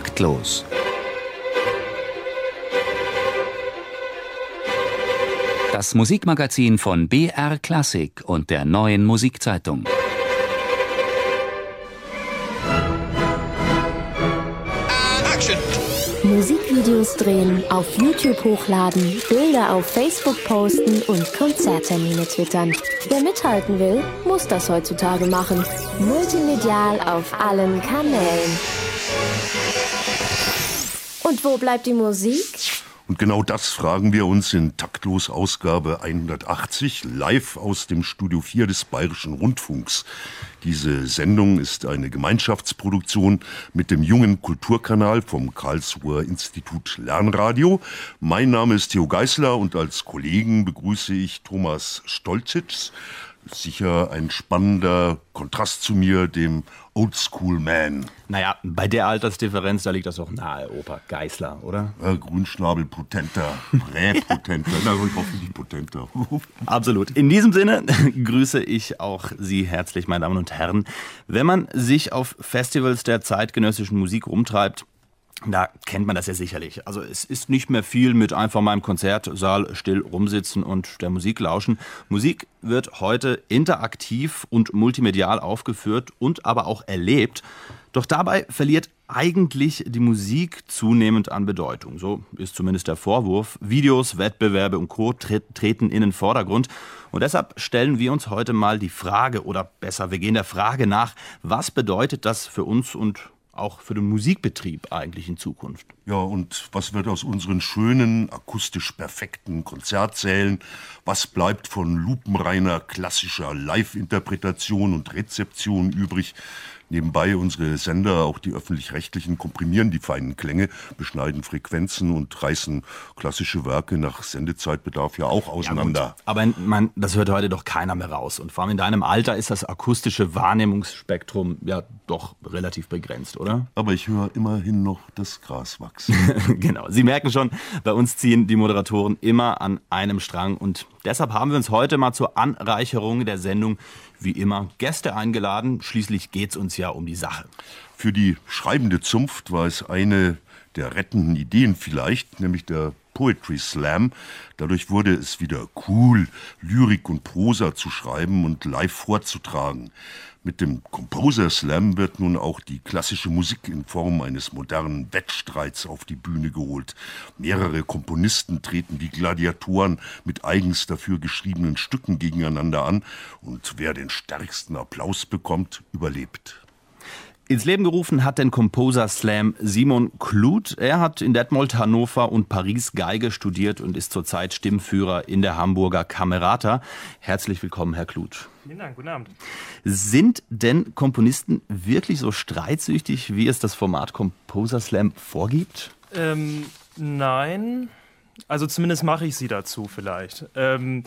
Taktlos. Das Musikmagazin von BR Klassik und der neuen Musikzeitung. Musikvideos drehen, auf YouTube hochladen, Bilder auf Facebook posten und Konzerttermine twittern. Wer mithalten will, muss das heutzutage machen. Multimedial auf allen Kanälen. Und wo bleibt die Musik? Und genau das fragen wir uns in Taktlos Ausgabe 180 live aus dem Studio 4 des Bayerischen Rundfunks. Diese Sendung ist eine Gemeinschaftsproduktion mit dem jungen Kulturkanal vom Karlsruher Institut Lernradio. Mein Name ist Theo Geisler und als Kollegen begrüße ich Thomas Stolzitz. Sicher ein spannender Kontrast zu mir, dem Oldschool-Man. Naja, bei der Altersdifferenz, da liegt das auch nahe, Opa Geißler, oder? Ja, Grünschnabel potenter, präpotenter, na, ich hoffe nicht potenter. Absolut. In diesem Sinne grüße ich auch Sie herzlich, meine Damen und Herren. Wenn man sich auf Festivals der zeitgenössischen Musik rumtreibt, da kennt man das ja sicherlich. Also es ist nicht mehr viel mit einfach mal im Konzertsaal still rumsitzen und der Musik lauschen. Musik wird heute interaktiv und multimedial aufgeführt und aber auch erlebt. Doch dabei verliert eigentlich die Musik zunehmend an Bedeutung. So ist zumindest der Vorwurf. Videos, Wettbewerbe und Co. treten in den Vordergrund. Und deshalb stellen wir uns heute mal die Frage, oder besser, wir gehen der Frage nach, was bedeutet das für uns und auch für den Musikbetrieb eigentlich in Zukunft. Ja, und was wird aus unseren schönen, akustisch perfekten Konzertsälen? Was bleibt von lupenreiner klassischer Live-Interpretation und Rezeption übrig? Nebenbei unsere Sender, auch die öffentlich-rechtlichen, komprimieren die feinen Klänge, beschneiden Frequenzen und reißen klassische Werke nach Sendezeitbedarf ja auch auseinander. Ja, aber man, das hört heute doch keiner mehr raus. Und vor allem in deinem Alter ist das akustische Wahrnehmungsspektrum ja doch relativ begrenzt, oder? Aber ich höre immerhin noch das Gras wachsen. genau. Sie merken schon, bei uns ziehen die Moderatoren immer an einem Strang. Und deshalb haben wir uns heute mal zur Anreicherung der Sendung wie immer Gäste eingeladen. Schließlich geht es uns ja um die Sache. Für die schreibende Zunft war es eine der rettenden Ideen vielleicht, nämlich der Poetry Slam. Dadurch wurde es wieder cool, Lyrik und Prosa zu schreiben und live vorzutragen. Mit dem Composer Slam wird nun auch die klassische Musik in Form eines modernen Wettstreits auf die Bühne geholt. Mehrere Komponisten treten wie Gladiatoren mit eigens dafür geschriebenen Stücken gegeneinander an und wer den stärksten Applaus bekommt, überlebt. Ins Leben gerufen hat den Composer Slam Simon Kluth. Er hat in Detmold, Hannover und Paris Geige studiert und ist zurzeit Stimmführer in der Hamburger Camerata. Herzlich willkommen, Herr Kluth. Vielen Dank, guten Abend. Sind denn Komponisten wirklich so streitsüchtig, wie es das Format Composer Slam vorgibt? Ähm, nein. Also zumindest mache ich sie dazu vielleicht. Ähm,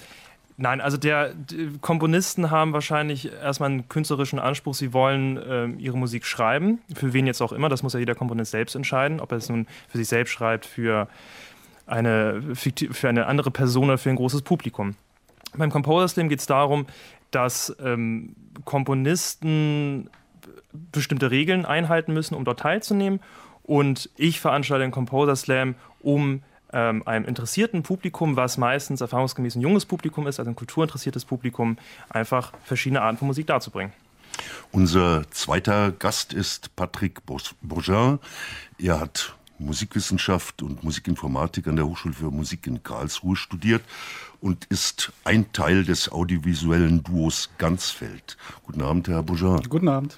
Nein, also der Komponisten haben wahrscheinlich erstmal einen künstlerischen Anspruch. Sie wollen äh, ihre Musik schreiben. Für wen jetzt auch immer. Das muss ja jeder Komponist selbst entscheiden, ob er es nun für sich selbst schreibt, für eine, für eine andere Person oder für ein großes Publikum. Beim Composer Slam geht es darum, dass ähm, Komponisten bestimmte Regeln einhalten müssen, um dort teilzunehmen. Und ich veranstalte den Composer Slam, um ähm, einem interessierten Publikum, was meistens erfahrungsgemäß ein junges Publikum ist, also ein kulturinteressiertes Publikum, einfach verschiedene Arten von Musik darzubringen. Unser zweiter Gast ist Patrick Bourgin. Er hat Musikwissenschaft und Musikinformatik an der Hochschule für Musik in Karlsruhe studiert und ist ein Teil des audiovisuellen Duos Ganzfeld. Guten Abend, Herr Bourgin. Guten Abend.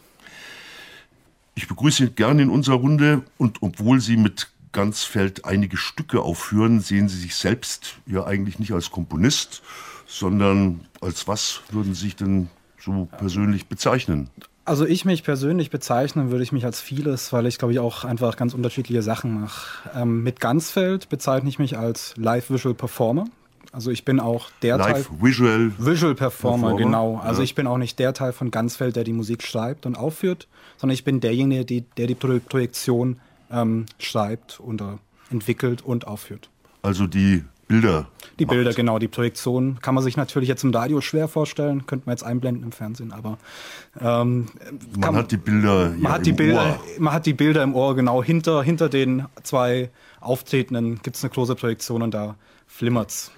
Ich begrüße Sie gerne in unserer Runde und obwohl Sie mit Gansfeld einige Stücke aufführen, sehen Sie sich selbst ja eigentlich nicht als Komponist, sondern als was würden Sie sich denn so persönlich bezeichnen? Also ich mich persönlich bezeichnen würde ich mich als vieles, weil ich glaube ich auch einfach ganz unterschiedliche Sachen mache. Ähm, mit Gansfeld bezeichne ich mich als Live Visual Performer. Also ich bin auch der Live Teil Visual Visual Performer, Performer. genau. Also ja. ich bin auch nicht der Teil von Gansfeld, der die Musik schreibt und aufführt, sondern ich bin derjenige, die, der die Projektion ähm, schreibt und äh, entwickelt und aufführt. Also die Bilder. Die Bilder, macht. genau, die Projektion kann man sich natürlich jetzt im Radio schwer vorstellen, könnte man jetzt einblenden im Fernsehen, aber ähm, man hat die Bilder. Man hat die Bilder, Ohr. man hat die Bilder im Ohr, genau hinter hinter den zwei Auftretenden gibt es eine Close-Projektion und da flimmert's.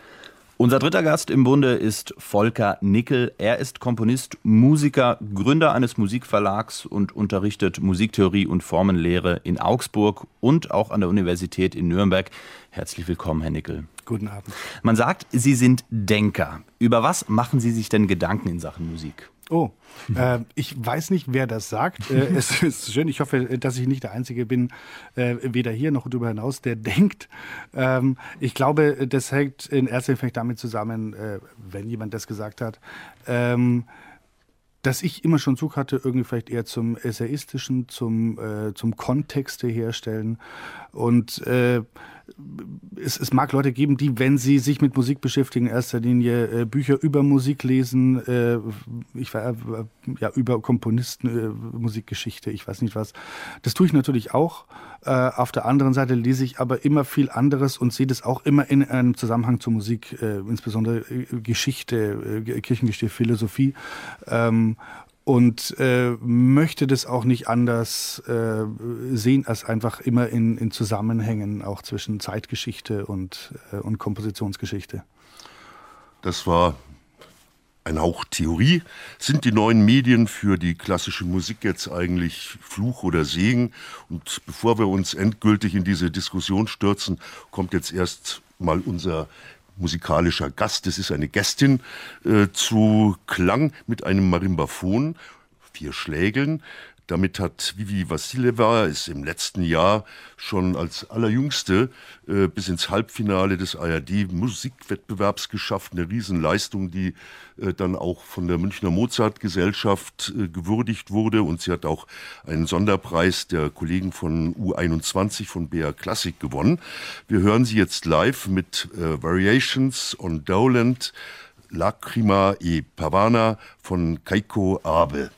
Unser dritter Gast im Bunde ist Volker Nickel. Er ist Komponist, Musiker, Gründer eines Musikverlags und unterrichtet Musiktheorie und Formenlehre in Augsburg und auch an der Universität in Nürnberg. Herzlich willkommen, Herr Nickel. Guten Abend. Man sagt, Sie sind Denker. Über was machen Sie sich denn Gedanken in Sachen Musik? Oh, äh, ich weiß nicht, wer das sagt. Äh, es ist schön. Ich hoffe, dass ich nicht der Einzige bin, äh, weder hier noch darüber hinaus, der denkt. Ähm, ich glaube, das hängt in erster Linie damit zusammen, äh, wenn jemand das gesagt hat. Ähm, dass ich immer schon Zug hatte, irgendwie vielleicht eher zum Essayistischen, zum, äh, zum Kontexte herstellen. Und äh, es, es mag Leute geben, die, wenn sie sich mit Musik beschäftigen, in erster Linie äh, Bücher über Musik lesen, äh, ich war äh, ja über Komponisten, äh, Musikgeschichte, ich weiß nicht was. Das tue ich natürlich auch. Äh, auf der anderen Seite lese ich aber immer viel anderes und sehe das auch immer in einem Zusammenhang zur Musik, äh, insbesondere Geschichte, Kirchengeschichte, Philosophie. Ähm, und äh, möchte das auch nicht anders äh, sehen als einfach immer in, in Zusammenhängen auch zwischen Zeitgeschichte und, äh, und Kompositionsgeschichte. Das war ein Hauch Theorie. Sind die neuen Medien für die klassische Musik jetzt eigentlich Fluch oder Segen? Und bevor wir uns endgültig in diese Diskussion stürzen, kommt jetzt erst mal unser musikalischer Gast, es ist eine Gästin, äh, zu Klang mit einem Marimbaphon, vier Schlägeln. Damit hat Vivi Vassileva es im letzten Jahr schon als allerjüngste äh, bis ins Halbfinale des ARD-Musikwettbewerbs geschafft. Eine Riesenleistung, die äh, dann auch von der Münchner Mozart-Gesellschaft äh, gewürdigt wurde. Und sie hat auch einen Sonderpreis der Kollegen von U21 von BR Classic gewonnen. Wir hören sie jetzt live mit äh, Variations on Dowland, Lacrima e Pavana von Kaiko Abe.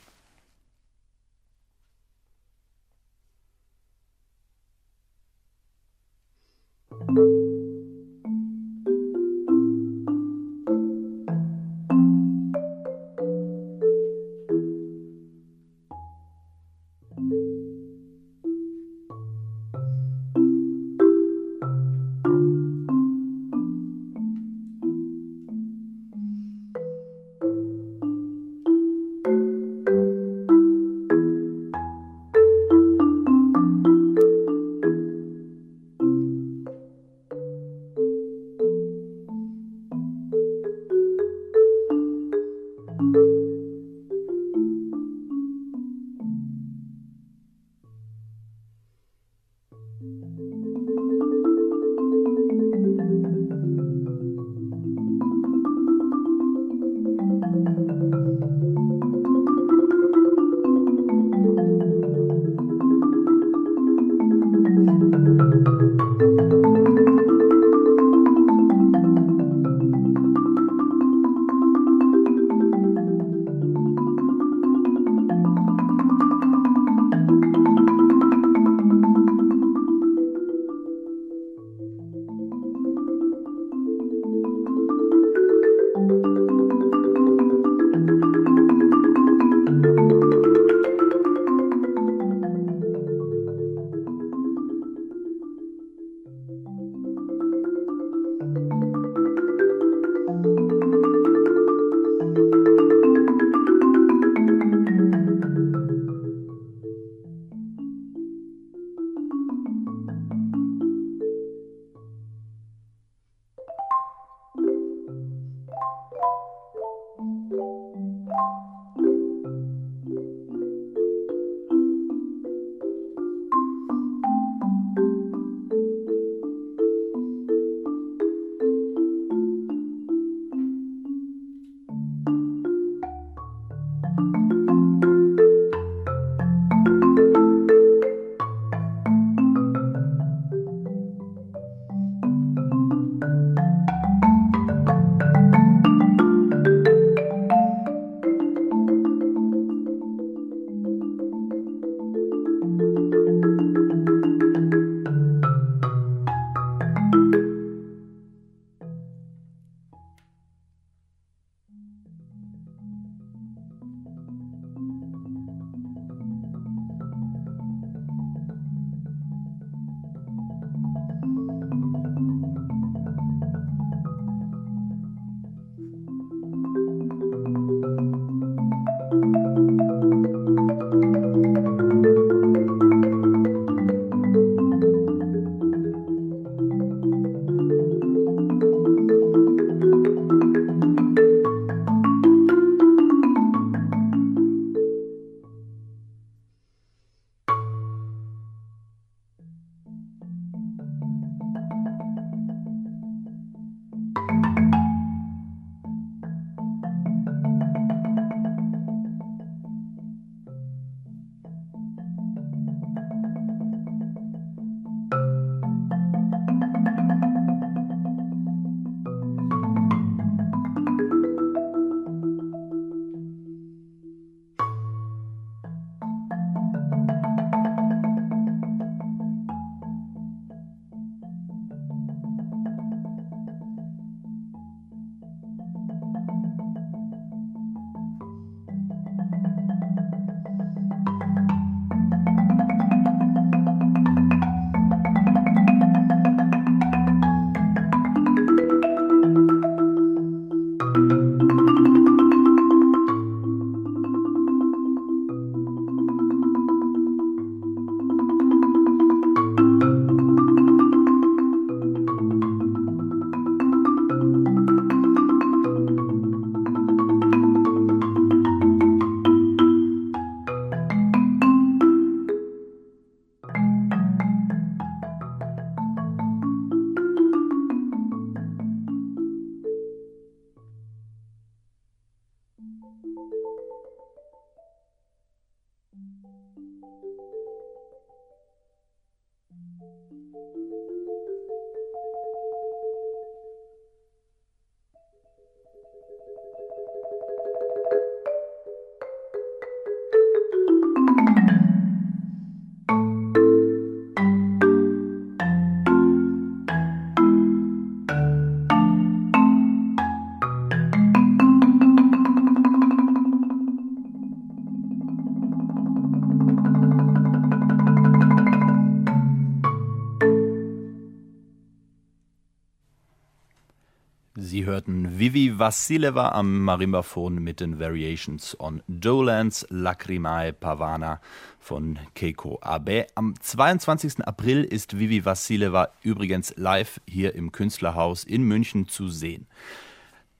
Vivi Vassileva am Marimbaphon mit den Variations on Dolands Lacrimae Pavana von Keiko Abe. Am 22. April ist Vivi Vassileva übrigens live hier im Künstlerhaus in München zu sehen.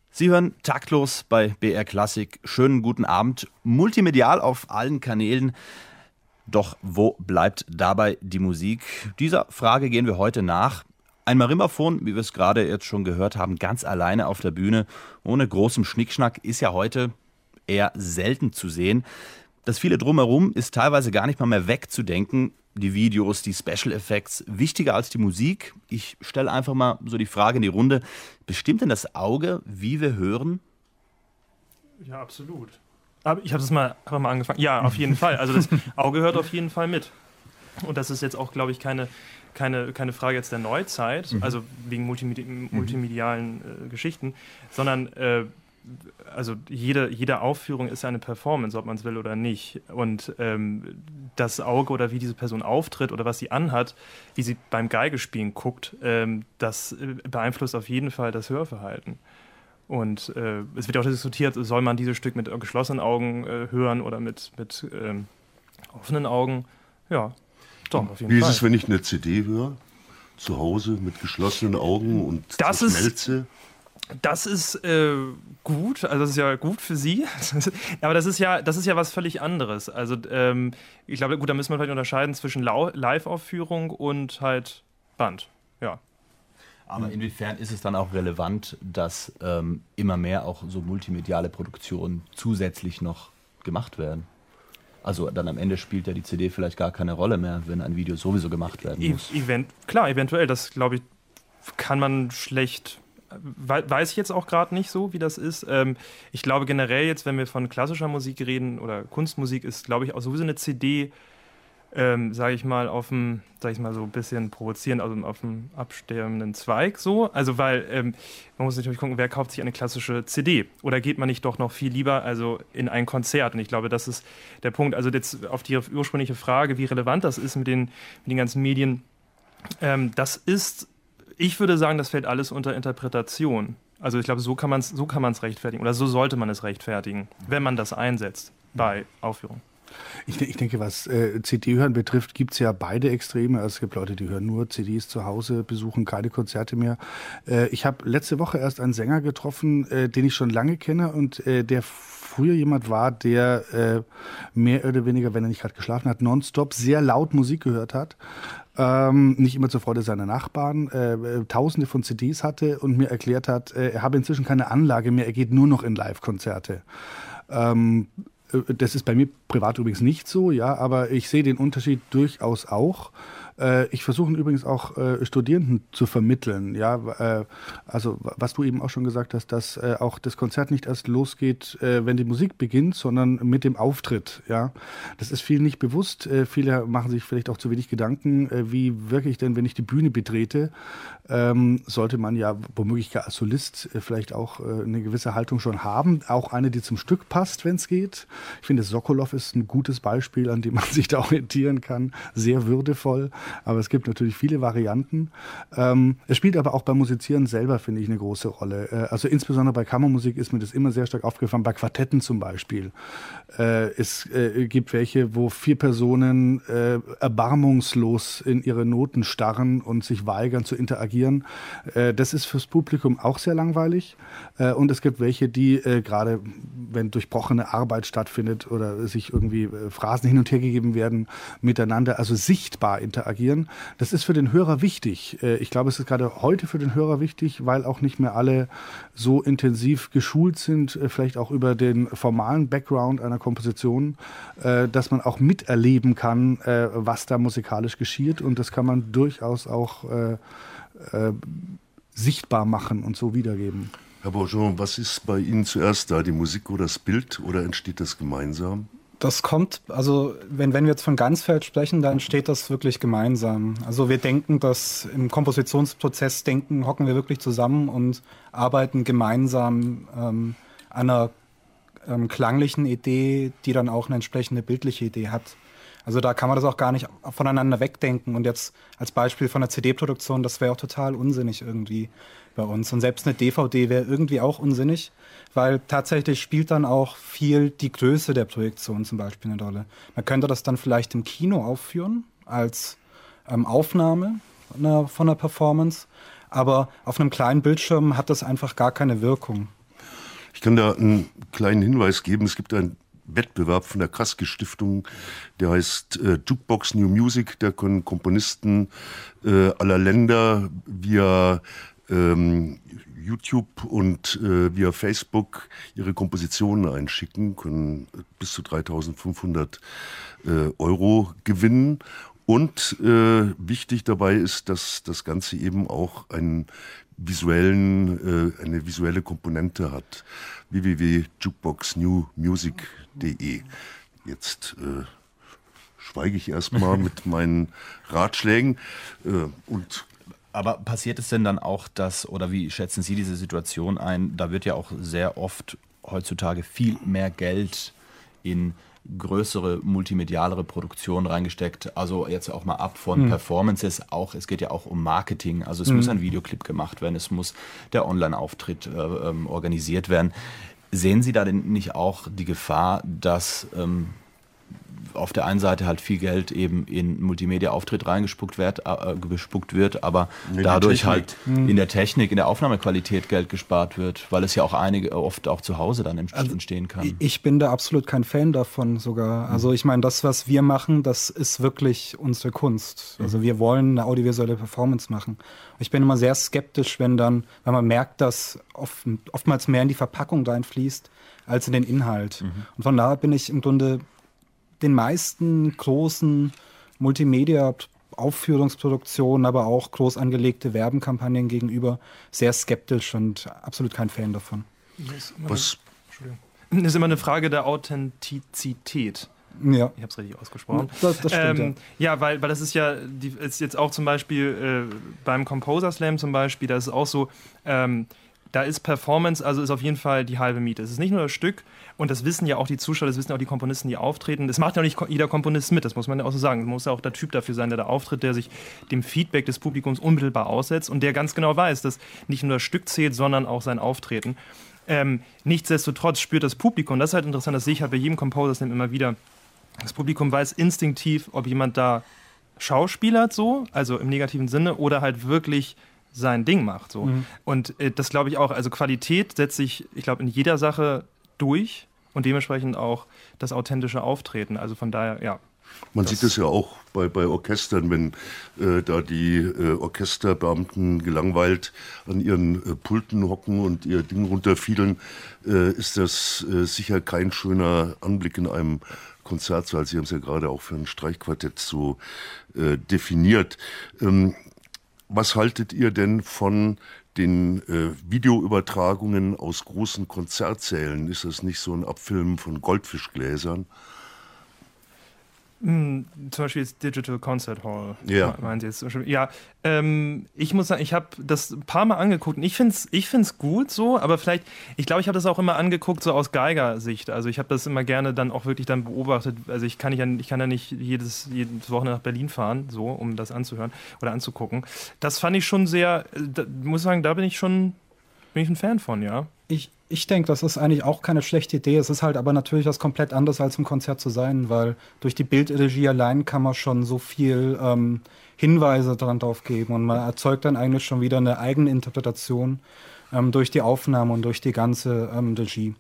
Sie hören taktlos bei BR Klassik. Schönen guten Abend. Multimedial auf allen Kanälen. Doch wo bleibt dabei die Musik? Dieser Frage gehen wir heute nach. Ein Marimbaphon, wie wir es gerade jetzt schon gehört haben, ganz alleine auf der Bühne, ohne großem Schnickschnack, ist ja heute eher selten zu sehen. Das viele drumherum ist teilweise gar nicht mal mehr wegzudenken. Die Videos, die Special Effects, wichtiger als die Musik. Ich stelle einfach mal so die Frage in die Runde: Bestimmt denn das Auge, wie wir hören? Ja, absolut. Aber ich habe es mal, hab mal angefangen. Ja, auf jeden Fall. Also das Auge hört auf jeden Fall mit. Und das ist jetzt auch, glaube ich, keine keine, keine Frage jetzt der Neuzeit, mhm. also wegen multimedi mhm. multimedialen äh, Geschichten, sondern äh, also jede, jede Aufführung ist eine Performance, ob man es will oder nicht. Und ähm, das Auge oder wie diese Person auftritt oder was sie anhat, wie sie beim Geigespielen guckt, ähm, das äh, beeinflusst auf jeden Fall das Hörverhalten. Und äh, es wird auch diskutiert, soll man dieses Stück mit geschlossenen Augen äh, hören oder mit, mit ähm, offenen Augen. Ja, doch, auf jeden Wie Fall. ist es, wenn ich eine CD höre? Zu Hause mit geschlossenen Augen und das Schmelze? Das ist äh, gut, also das ist ja gut für Sie. Aber das ist ja, das ist ja was völlig anderes. Also ähm, ich glaube, gut, da müssen wir vielleicht unterscheiden zwischen Live-Aufführung und halt Band. Ja. Aber inwiefern ist es dann auch relevant, dass ähm, immer mehr auch so multimediale Produktionen zusätzlich noch gemacht werden? Also dann am Ende spielt ja die CD vielleicht gar keine Rolle mehr, wenn ein Video sowieso gemacht werden muss. Event, klar, eventuell. Das glaube ich, kann man schlecht. Weiß ich jetzt auch gerade nicht so, wie das ist. Ähm, ich glaube generell jetzt, wenn wir von klassischer Musik reden oder Kunstmusik, ist, glaube ich, auch sowieso eine CD ähm, sage ich mal, auf dem, sage ich mal so ein bisschen provozierend, also auf dem absterbenden Zweig so. Also weil ähm, man muss natürlich gucken, wer kauft sich eine klassische CD oder geht man nicht doch noch viel lieber also in ein Konzert? Und ich glaube, das ist der Punkt. Also jetzt auf die ursprüngliche Frage, wie relevant das ist mit den, mit den ganzen Medien, ähm, das ist, ich würde sagen, das fällt alles unter Interpretation. Also ich glaube, so kann man es so rechtfertigen oder so sollte man es rechtfertigen, wenn man das einsetzt bei Aufführungen. Ich, ich, denke, was äh, CD-Hören betrifft, gibt es ja beide Extreme. Also es gibt Leute, die hören nur CDs zu Hause, besuchen keine Konzerte mehr. Äh, ich habe letzte Woche erst einen Sänger getroffen, äh, den ich schon lange kenne und äh, der früher jemand war, der äh, mehr oder weniger, wenn er nicht gerade geschlafen hat, nonstop sehr laut Musik gehört hat. Ähm, nicht immer zur Freude seiner Nachbarn, äh, tausende von CDs hatte und mir erklärt hat, er habe inzwischen keine Anlage mehr, er geht nur noch in Live-Konzerte. Ähm, äh, das ist bei mir privat übrigens nicht so, ja, aber ich sehe den Unterschied durchaus auch. Äh, ich versuche übrigens auch äh, Studierenden zu vermitteln. Ja, äh, also was du eben auch schon gesagt hast, dass äh, auch das Konzert nicht erst losgeht, äh, wenn die Musik beginnt, sondern mit dem Auftritt. Ja, das ist vielen nicht bewusst. Äh, viele machen sich vielleicht auch zu wenig Gedanken, wie wirke ich denn, wenn ich die Bühne betrete. Ähm, sollte man ja womöglich als Solist vielleicht auch eine gewisse Haltung schon haben, auch eine, die zum Stück passt, wenn es geht. Ich finde, Sokolov ist ein gutes Beispiel, an dem man sich da orientieren kann, sehr würdevoll. Aber es gibt natürlich viele Varianten. Ähm, es spielt aber auch beim Musizieren selber, finde ich, eine große Rolle. Äh, also insbesondere bei Kammermusik ist mir das immer sehr stark aufgefallen, bei Quartetten zum Beispiel. Äh, es äh, gibt welche, wo vier Personen äh, erbarmungslos in ihre Noten starren und sich weigern zu interagieren. Äh, das ist fürs Publikum auch sehr langweilig. Äh, und es gibt welche, die gerade, wenn durchbrochene Arbeit stattfindet oder sich irgendwie Phrasen hin und her gegeben werden, miteinander, also sichtbar interagieren agieren. Das ist für den Hörer wichtig. Äh, ich glaube, es ist gerade heute für den Hörer wichtig, weil auch nicht mehr alle so intensiv geschult sind, äh, vielleicht auch über den formalen Background einer Komposition, äh, dass man auch miterleben kann, was da musikalisch geschieht. Und das kann man durchaus auch sichtbar machen und so wiedergeben. Herr Bourgeon, was ist bei Ihnen zuerst da, die Musik oder das Bild, oder entsteht das gemeinsam? Das kommt, also wenn, wenn wir jetzt von Ganzfeld sprechen, dann entsteht das wirklich gemeinsam. Also wir denken, dass im Kompositionsprozess denken, hocken wir wirklich zusammen und arbeiten gemeinsam ähm, an einer ähm, klanglichen Idee, die dann auch eine entsprechende bildliche Idee hat. Also da kann man das auch gar nicht voneinander wegdenken. Und jetzt als Beispiel von der CD-Produktion, das wäre auch total unsinnig irgendwie bei uns. Und selbst eine DVD wäre irgendwie auch unsinnig, weil tatsächlich spielt dann auch viel die Größe der Projektion zum Beispiel eine Rolle. Man könnte das dann vielleicht im Kino aufführen als ähm, Aufnahme einer, von einer Performance, aber auf einem kleinen Bildschirm hat das einfach gar keine Wirkung. Ich kann da einen kleinen Hinweis geben. Es gibt einen Wettbewerb von der Kraske Stiftung, der heißt äh, Jukebox New Music. Da können Komponisten äh, aller Länder via ähm, YouTube und äh, via Facebook ihre Kompositionen einschicken, können bis zu 3500 äh, Euro gewinnen. Und äh, wichtig dabei ist, dass das Ganze eben auch einen visuellen, äh, eine visuelle Komponente hat. www.jukeboxnewmusic.de. Jetzt äh, schweige ich erstmal mit meinen Ratschlägen äh, und aber passiert es denn dann auch, dass, oder wie schätzen Sie diese Situation ein? Da wird ja auch sehr oft heutzutage viel mehr Geld in größere multimedialere Produktionen reingesteckt. Also jetzt auch mal ab von mhm. Performances, auch es geht ja auch um Marketing. Also es mhm. muss ein Videoclip gemacht werden, es muss der Online-Auftritt äh, ähm, organisiert werden. Sehen Sie da denn nicht auch die Gefahr, dass ähm, auf der einen Seite halt viel Geld eben in Multimedia-Auftritt reingespuckt wird, äh, gespuckt wird, aber in dadurch halt in der Technik, in der Aufnahmequalität Geld gespart wird, weil es ja auch einige oft auch zu Hause dann also entstehen kann. Ich bin da absolut kein Fan davon sogar. Mhm. Also ich meine, das, was wir machen, das ist wirklich unsere Kunst. Mhm. Also wir wollen eine audiovisuelle Performance machen. Ich bin immer sehr skeptisch, wenn dann, wenn man merkt, dass oft, oftmals mehr in die Verpackung reinfließt als in den Inhalt. Mhm. Und von daher bin ich im Grunde den meisten großen Multimedia Aufführungsproduktionen, aber auch groß angelegte Werbenkampagnen gegenüber sehr skeptisch und absolut kein Fan davon. Was? Das ist immer eine Frage der Authentizität. Ja. Ich habe es richtig ausgesprochen. Das, das stimmt, ähm, ja. ja, weil, weil das ist ja die, ist jetzt auch zum Beispiel äh, beim Composer Slam zum Beispiel, da ist es auch so, ähm, da ist Performance, also ist auf jeden Fall die halbe Miete. Es ist nicht nur das Stück, und das wissen ja auch die Zuschauer, das wissen auch die Komponisten, die auftreten. Das macht ja auch nicht jeder Komponist mit, das muss man ja auch so sagen. Es muss ja auch der Typ dafür sein, der da auftritt, der sich dem Feedback des Publikums unmittelbar aussetzt und der ganz genau weiß, dass nicht nur das Stück zählt, sondern auch sein Auftreten. Ähm, nichtsdestotrotz spürt das Publikum, das ist halt interessant, das sehe ich halt bei jedem Composer immer wieder. Das Publikum weiß instinktiv, ob jemand da schauspielert so, also im negativen Sinne, oder halt wirklich sein Ding macht. So. Mhm. Und äh, das glaube ich auch. Also Qualität setzt sich, ich glaube, in jeder Sache durch und dementsprechend auch das authentische Auftreten. Also von daher, ja. Man sieht es ja auch bei, bei Orchestern, wenn äh, da die äh, Orchesterbeamten gelangweilt an ihren äh, Pulten hocken und ihr Ding runterfielen, äh, ist das äh, sicher kein schöner Anblick in einem Konzertsaal. Sie haben es ja gerade auch für ein Streichquartett so äh, definiert. Ähm, was haltet ihr denn von den äh, Videoübertragungen aus großen Konzertsälen? Ist das nicht so ein Abfilmen von Goldfischgläsern? Hm, zum Beispiel jetzt Digital Concert Hall. Ja. Meinen Sie jetzt? Ja, ähm, ich muss sagen, ich habe das ein paar Mal angeguckt und ich finde es ich find's gut so, aber vielleicht, ich glaube, ich habe das auch immer angeguckt so aus Geiger-Sicht. Also ich habe das immer gerne dann auch wirklich dann beobachtet. Also ich kann, ja, ich kann ja nicht jedes, jedes Woche nach Berlin fahren, so, um das anzuhören oder anzugucken. Das fand ich schon sehr, da, muss sagen, da bin ich schon, bin ich ein Fan von, ja. Ich, ich denke, das ist eigentlich auch keine schlechte Idee. Es ist halt aber natürlich was komplett anderes als im Konzert zu sein, weil durch die Bildregie allein kann man schon so viel ähm, Hinweise daran drauf geben und man erzeugt dann eigentlich schon wieder eine eigene Interpretation ähm, durch die Aufnahme und durch die ganze ähm, Regie.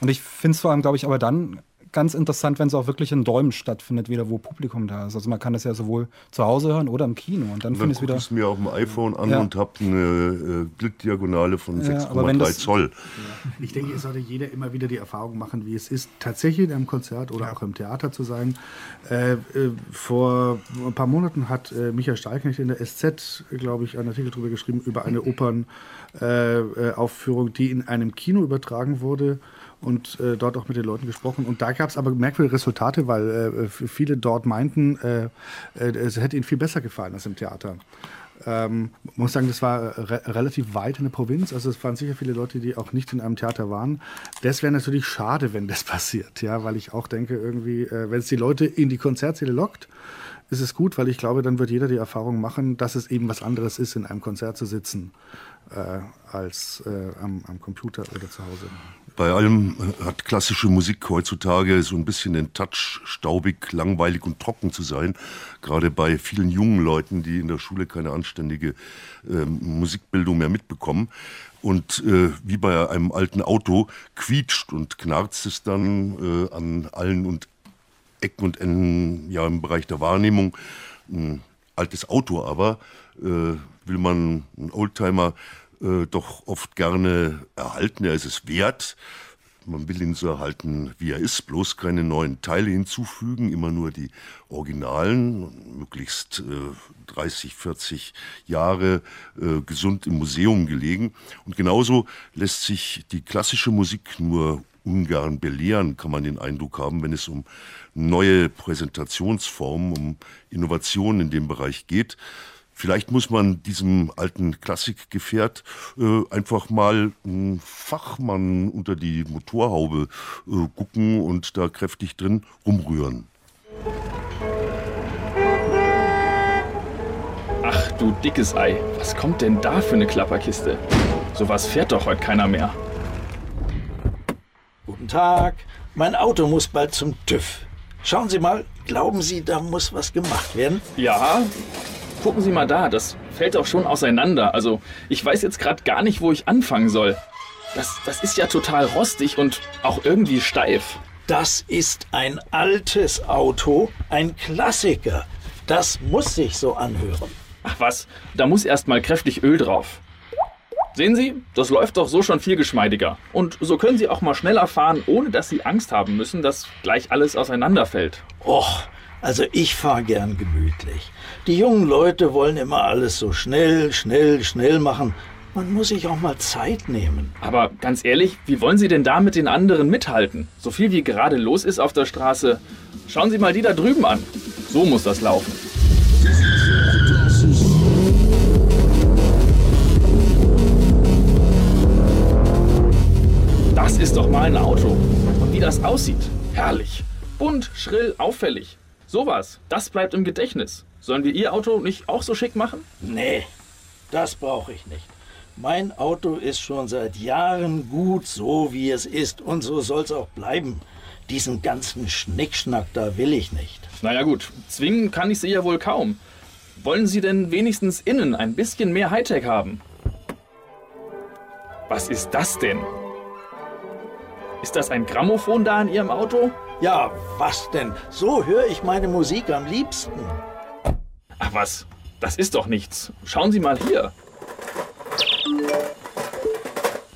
Und ich finde es vor allem, glaube ich, aber dann ganz interessant, wenn es auch wirklich in Däumen stattfindet, wieder wo Publikum da ist. Also man kann das ja sowohl zu Hause hören oder im Kino. Und dann, finde ich es wieder. Ich mir auf dem iPhone an ja. und habe eine äh, Bilddiagonale von ja, 6,3 Zoll. Ja. Ich denke, es sollte jeder immer wieder die Erfahrung machen, wie es ist, tatsächlich in einem Konzert oder auch im Theater zu sein. Äh, äh, vor ein paar Monaten hat äh, Michael Steilknecht in der SZ, glaube ich, einen Artikel darüber geschrieben, über eine Opernaufführung, die in einem Kino übertragen wurde und äh, dort auch mit den Leuten gesprochen. Und da gab es aber merkwürdige Resultate, weil äh, viele dort meinten, äh, äh, es hätte ihnen viel besser gefallen als im Theater. Ähm, muss sagen, das war re relativ weit in der Provinz. Also es waren sicher viele Leute, die auch nicht in einem Theater waren. Das wäre natürlich schade, wenn das passiert, ja, weil ich auch denke, irgendwie, äh, wenn es die Leute in die Konzertsäle lockt, ist es gut, weil ich glaube, dann wird jeder die Erfahrung machen, dass es eben was anderes ist, in einem Konzert zu sitzen, äh, als äh, am, am Computer oder zu Hause. Bei allem hat klassische Musik heutzutage so ein bisschen den Touch, staubig, langweilig und trocken zu sein. Gerade bei vielen jungen Leuten, die in der Schule keine anständige äh, Musikbildung mehr mitbekommen. Und äh, wie bei einem alten Auto quietscht und knarzt es dann äh, an allen und Ecken und Enden ja im Bereich der Wahrnehmung. Ein altes Auto aber äh, will man, ein Oldtimer, äh, doch oft gerne erhalten. Er ist es wert. Man will ihn so erhalten, wie er ist, bloß keine neuen Teile hinzufügen, immer nur die Originalen, möglichst äh, 30, 40 Jahre äh, gesund im Museum gelegen. Und genauso lässt sich die klassische Musik nur ungern belehren, kann man den Eindruck haben, wenn es um neue Präsentationsformen, um Innovationen in dem Bereich geht. Vielleicht muss man diesem alten Klassikgefährt äh, einfach mal einen Fachmann unter die Motorhaube äh, gucken und da kräftig drin rumrühren. Ach du dickes Ei, was kommt denn da für eine Klapperkiste? Sowas fährt doch heute keiner mehr. Guten Tag, mein Auto muss bald zum TÜV. Schauen Sie mal, glauben Sie, da muss was gemacht werden? Ja, gucken Sie mal da, das fällt doch schon auseinander. Also ich weiß jetzt gerade gar nicht, wo ich anfangen soll. Das, das ist ja total rostig und auch irgendwie steif. Das ist ein altes Auto, ein Klassiker. Das muss sich so anhören. Ach was, da muss erst mal kräftig Öl drauf. Sehen Sie, das läuft doch so schon viel geschmeidiger. Und so können Sie auch mal schneller fahren, ohne dass Sie Angst haben müssen, dass gleich alles auseinanderfällt. Och, also ich fahre gern gemütlich. Die jungen Leute wollen immer alles so schnell, schnell, schnell machen. Man muss sich auch mal Zeit nehmen. Aber ganz ehrlich, wie wollen Sie denn da mit den anderen mithalten? So viel wie gerade los ist auf der Straße. Schauen Sie mal die da drüben an. So muss das laufen. Das ist doch mal ein Auto. Und wie das aussieht. Herrlich. Bunt, schrill, auffällig. Sowas, das bleibt im Gedächtnis. Sollen wir Ihr Auto nicht auch so schick machen? Nee, das brauche ich nicht. Mein Auto ist schon seit Jahren gut, so wie es ist. Und so soll's auch bleiben. Diesen ganzen Schnickschnack da will ich nicht. Naja gut, zwingen kann ich Sie ja wohl kaum. Wollen Sie denn wenigstens innen ein bisschen mehr Hightech haben? Was ist das denn? Ist das ein Grammophon da in Ihrem Auto? Ja, was denn? So höre ich meine Musik am liebsten. Ach was, das ist doch nichts. Schauen Sie mal hier.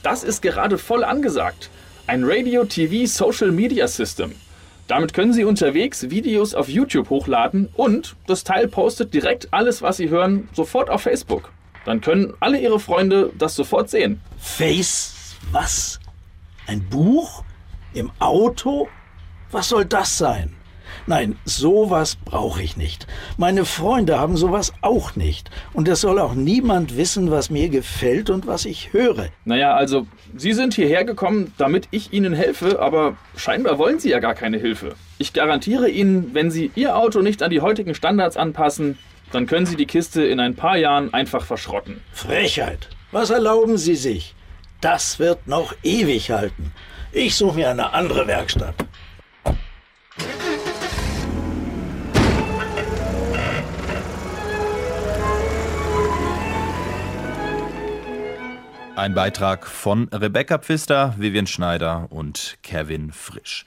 Das ist gerade voll angesagt. Ein Radio TV Social Media System. Damit können Sie unterwegs Videos auf YouTube hochladen und das Teil postet direkt alles, was Sie hören, sofort auf Facebook. Dann können alle Ihre Freunde das sofort sehen. Face? Was? Ein Buch? Im Auto? Was soll das sein? Nein, sowas brauche ich nicht. Meine Freunde haben sowas auch nicht. Und es soll auch niemand wissen, was mir gefällt und was ich höre. Naja, also, Sie sind hierher gekommen, damit ich Ihnen helfe, aber scheinbar wollen Sie ja gar keine Hilfe. Ich garantiere Ihnen, wenn Sie Ihr Auto nicht an die heutigen Standards anpassen, dann können Sie die Kiste in ein paar Jahren einfach verschrotten. Frechheit. Was erlauben Sie sich? Das wird noch ewig halten. Ich suche mir eine andere Werkstatt. Ein Beitrag von Rebecca Pfister, Vivian Schneider und Kevin Frisch.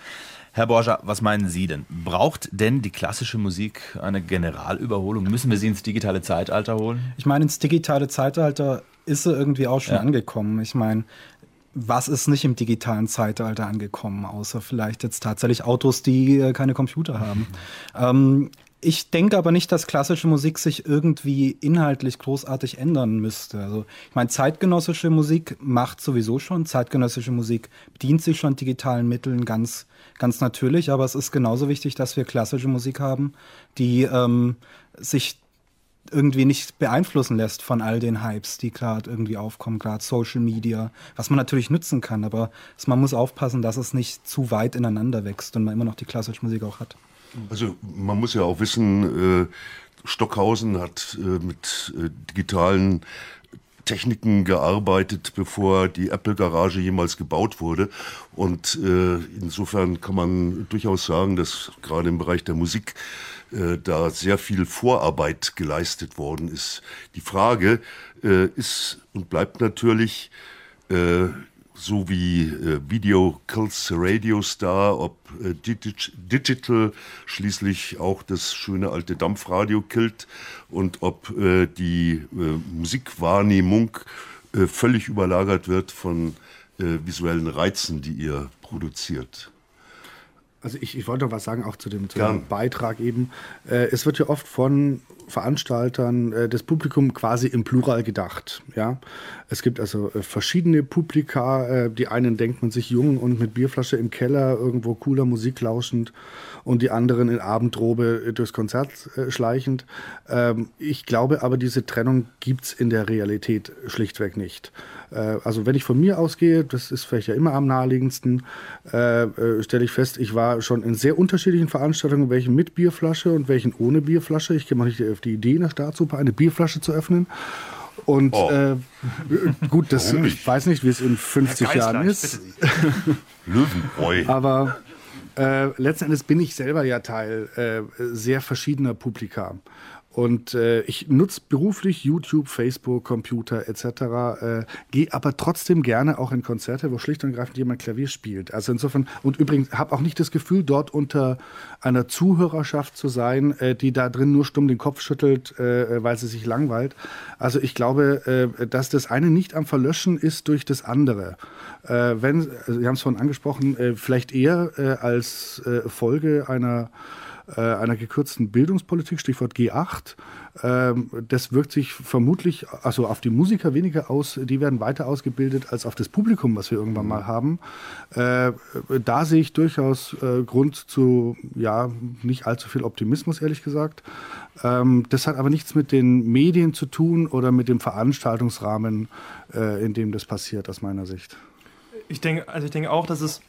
Herr Borger, was meinen Sie denn? Braucht denn die klassische Musik eine Generalüberholung? Müssen wir sie ins digitale Zeitalter holen? Ich meine, ins digitale Zeitalter ist sie irgendwie auch schon Ja. angekommen. Ich meine, was ist nicht im digitalen Zeitalter angekommen, außer vielleicht jetzt tatsächlich Autos, die äh, keine Computer haben. Ähm, ich denke aber nicht, dass klassische Musik sich irgendwie inhaltlich großartig ändern müsste. Also ich meine, zeitgenössische Musik macht sowieso schon. Zeitgenössische Musik bedient sich schon digitalen Mitteln ganz, ganz natürlich. Aber es ist genauso wichtig, dass wir klassische Musik haben, die ähm, sich irgendwie nicht beeinflussen lässt von all den Hypes, die gerade irgendwie aufkommen, gerade Social Media, was man natürlich nützen kann, aber man muss aufpassen, dass es nicht zu weit ineinander wächst und man immer noch die klassische Musik auch hat. Also man muss ja auch wissen, äh, Stockhausen hat äh, mit äh, digitalen Techniken gearbeitet, bevor die Apple-Garage jemals gebaut wurde. Und insofern kann man durchaus sagen, dass gerade im Bereich der Musik da sehr viel Vorarbeit geleistet worden ist. Die Frage ist und bleibt natürlich, so wie äh, Video Kills Radio Star, ob äh, Digital schließlich auch das schöne alte Dampfradio killt und ob äh, die äh, Musikwahrnehmung äh, völlig überlagert wird von äh, visuellen Reizen, die ihr produziert. Also ich, ich wollte noch was sagen, auch zu dem, zu dem Beitrag eben. Es wird ja oft von Veranstaltern äh, das Publikum quasi im Plural gedacht. Ja? Es gibt also äh, verschiedene Publika. Äh, die einen denkt man sich jung und mit Bierflasche im Keller irgendwo cooler Musik lauschend und die anderen in Abendrobe äh, durchs Konzert äh, schleichend. Ähm, ich glaube aber, diese Trennung gibt es in der Realität schlichtweg nicht. Äh, also wenn ich von mir ausgehe, das ist vielleicht ja immer am naheliegendsten, stelle ich fest, ich war schon in sehr unterschiedlichen Veranstaltungen, welchen mit Bierflasche und welchen ohne Bierflasche. Ich käme auch nicht auf die Idee, in der Staatsoper eine Bierflasche zu öffnen. Und oh. äh, gut, das, ich weiß nicht, wie es in 50 Jahren ist. Löwenbräu. Aber äh, letzten Endes bin ich selber ja Teil äh, sehr verschiedener Publika. Und äh, ich nutze beruflich YouTube, Facebook, Computer etc., äh, gehe aber trotzdem gerne auch in Konzerte, wo schlicht und ergreifend jemand Klavier spielt. Also insofern, und übrigens habe auch nicht das Gefühl, dort unter einer Zuhörerschaft zu sein, äh, die da drin nur stumm den Kopf schüttelt, äh, weil sie sich langweilt. Also ich glaube, äh, dass das eine nicht am Verlöschen ist durch das andere. Äh, wenn, also Sie haben es vorhin angesprochen, äh, vielleicht eher äh, als äh, Folge einer äh, einer gekürzten Bildungspolitik, Stichwort G8. Ähm, das wirkt sich vermutlich also auf die Musiker weniger aus, die werden weiter ausgebildet als auf das Publikum, was wir irgendwann mal haben. Äh, da sehe ich durchaus äh, Grund zu, ja, nicht allzu viel Optimismus, ehrlich gesagt. Ähm, das hat aber nichts mit den Medien zu tun oder mit dem Veranstaltungsrahmen, in dem das passiert, aus meiner Sicht. Ich denke, also ich denke auch, dass es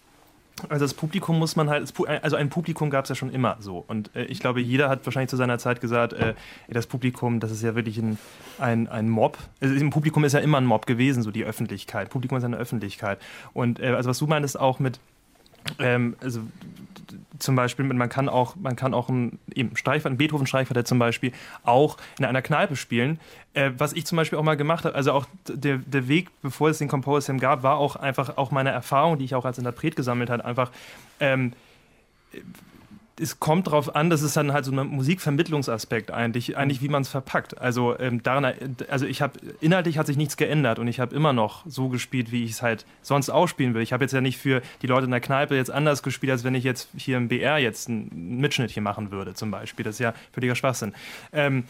also das Publikum muss man halt, also ein Publikum gab es ja schon immer so. Und äh, ich glaube, jeder hat wahrscheinlich zu seiner Zeit gesagt, äh, das Publikum, das ist ja wirklich ein, ein, ein Mob. Also Im Publikum ist ja immer ein Mob gewesen, so die Öffentlichkeit. Publikum ist eine Öffentlichkeit. Und äh, also was du meinst auch mit, ähm, also zum Beispiel, man kann auch, man kann auch einen, eben Streichquartett, einen Beethoven-Streichquartett zum Beispiel auch in einer Kneipe spielen. Äh, was ich zum Beispiel auch mal gemacht habe, also auch der, der Weg, bevor es den Composer Sam gab, war auch einfach auch meine Erfahrung, die ich auch als Interpret gesammelt habe, einfach ähm, es kommt darauf an, das ist dann halt so ein Musikvermittlungsaspekt eigentlich, eigentlich wie man es verpackt. Also ähm, daran, also ich habe inhaltlich hat sich nichts geändert und ich habe immer noch so gespielt, wie ich es halt sonst auch spielen will. Ich habe jetzt ja nicht für die Leute in der Kneipe jetzt anders gespielt, als wenn ich jetzt hier im BR jetzt ein Mitschnitt hier machen würde zum Beispiel. Das ist ja völliger Schwachsinn. Ähm,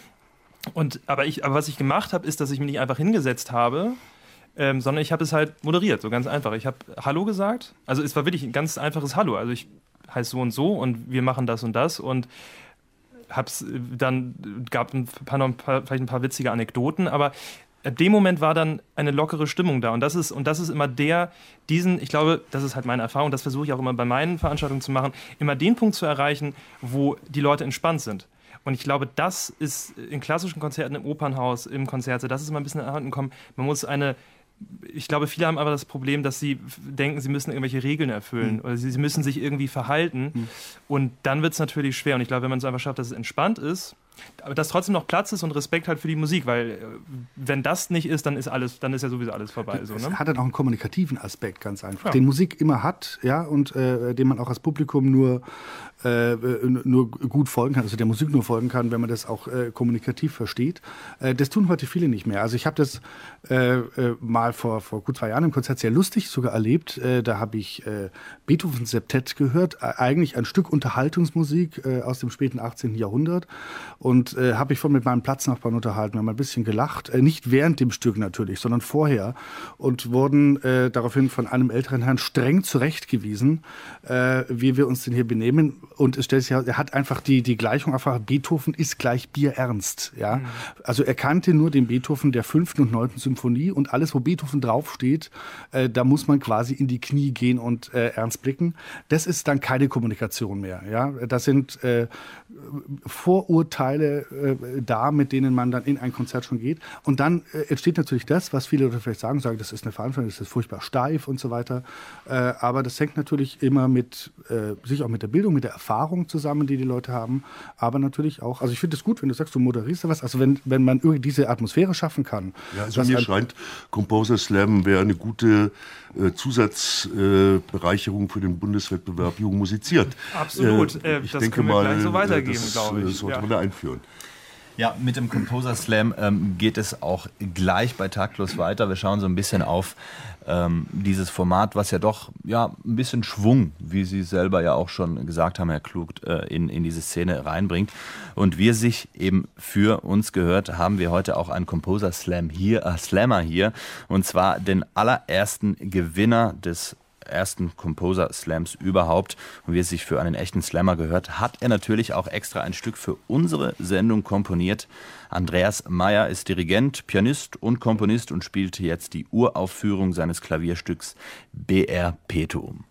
und aber ich, aber was ich gemacht habe, ist, dass ich mich nicht einfach hingesetzt habe ähm, sondern ich habe es halt moderiert, so ganz einfach. Ich habe Hallo gesagt. Also es war wirklich ein ganz einfaches Hallo. Also ich heißt so und so und wir machen das und das. Und hab's dann gab ein paar, ein paar, vielleicht ein paar witzige Anekdoten, aber ab dem Moment war dann eine lockere Stimmung da. Und das ist und das ist immer der diesen ich glaube das ist halt meine Erfahrung das versuche ich auch immer bei meinen Veranstaltungen zu machen immer den Punkt zu erreichen wo die Leute entspannt sind. Und ich glaube das ist in klassischen Konzerten im Opernhaus im Konzert das ist immer ein bisschen erhalten kommen. Man muss eine ich glaube, viele haben aber das Problem, dass sie denken, sie müssen irgendwelche Regeln erfüllen mhm. oder sie, sie, müssen sich irgendwie verhalten. Mhm. Und dann wird es natürlich schwer. Und ich glaube, wenn man es einfach schafft, dass es entspannt ist, aber dass trotzdem noch Platz ist und Respekt halt für die Musik, weil äh, wenn das nicht ist, dann ist alles, dann ist ja sowieso alles vorbei. So, ne? Hat dann auch einen kommunikativen Aspekt, ganz einfach, ja. den Musik immer hat, ja, und äh, den man auch als Publikum nur, äh, nur gut folgen kann, also der Musik nur folgen kann, wenn man das auch äh, kommunikativ versteht. Äh, das tun heute viele nicht mehr. Also ich habe das äh, mal vor, vor gut zwei Jahren im Konzert sehr lustig sogar erlebt. da habe ich Beethovens Septett gehört, eigentlich ein Stück Unterhaltungsmusik aus dem späten 18. Jahrhundert und äh, habe ich von mit meinem Platznachbarn unterhalten. Wir haben ein bisschen gelacht, äh, nicht während dem Stück natürlich, sondern vorher und wurden äh, daraufhin von einem älteren Herrn streng zurechtgewiesen, äh, wie wir uns denn hier benehmen. und es stellt sich heraus, er hat einfach die, die Gleichung einfach, Beethoven ist gleich Bierernst. Ja? Mhm. Also er kannte nur den Beethoven der fünften und neunten Symphonie und alles, wo Beethoven draufsteht, äh, da muss man quasi in die Knie gehen und äh, ernst blicken. Das ist dann keine Kommunikation mehr. Ja? Das sind äh, Vorurteile äh, da, mit denen man dann in ein Konzert schon geht. Und dann äh, entsteht natürlich das, was viele Leute vielleicht sagen, sagen, das ist eine Veranstaltung, das ist furchtbar steif und so weiter. Äh, aber das hängt natürlich immer mit, äh, sich auch mit der Bildung, mit der Erfahrung zusammen, die die Leute haben. Aber natürlich auch, also ich finde es gut, wenn du sagst, du moderierst da was. Also wenn, wenn man irgendwie diese Atmosphäre schaffen kann. Ja, also mir scheint, Composer Slam wäre eine gute äh, Zusatzbereicherung für den Bundeswettbewerb Jugend musiziert. Absolut. Äh, ich das denke können wir mal, gleich so weitergeben, glaube ich. Das sollte ja. man da einführen. Ja, mit dem Composer Slam ähm, geht es auch gleich bei Taktlos weiter. Wir schauen so ein bisschen auf ähm, dieses Format, was ja doch ja, ein bisschen Schwung, wie Sie selber ja auch schon gesagt haben, Herr Klug, äh, in, in diese Szene reinbringt. Und wir sich eben für uns gehört, haben wir heute auch einen Composer Slam hier, äh, Slammer hier. Und zwar den allerersten Gewinner des ersten Composer Slams überhaupt und wie es sich für einen echten Slammer gehört, hat er natürlich auch extra ein Stück für unsere Sendung komponiert. Andreas Meyer ist Dirigent, Pianist und Komponist und spielte jetzt die Uraufführung seines Klavierstücks BR Petum.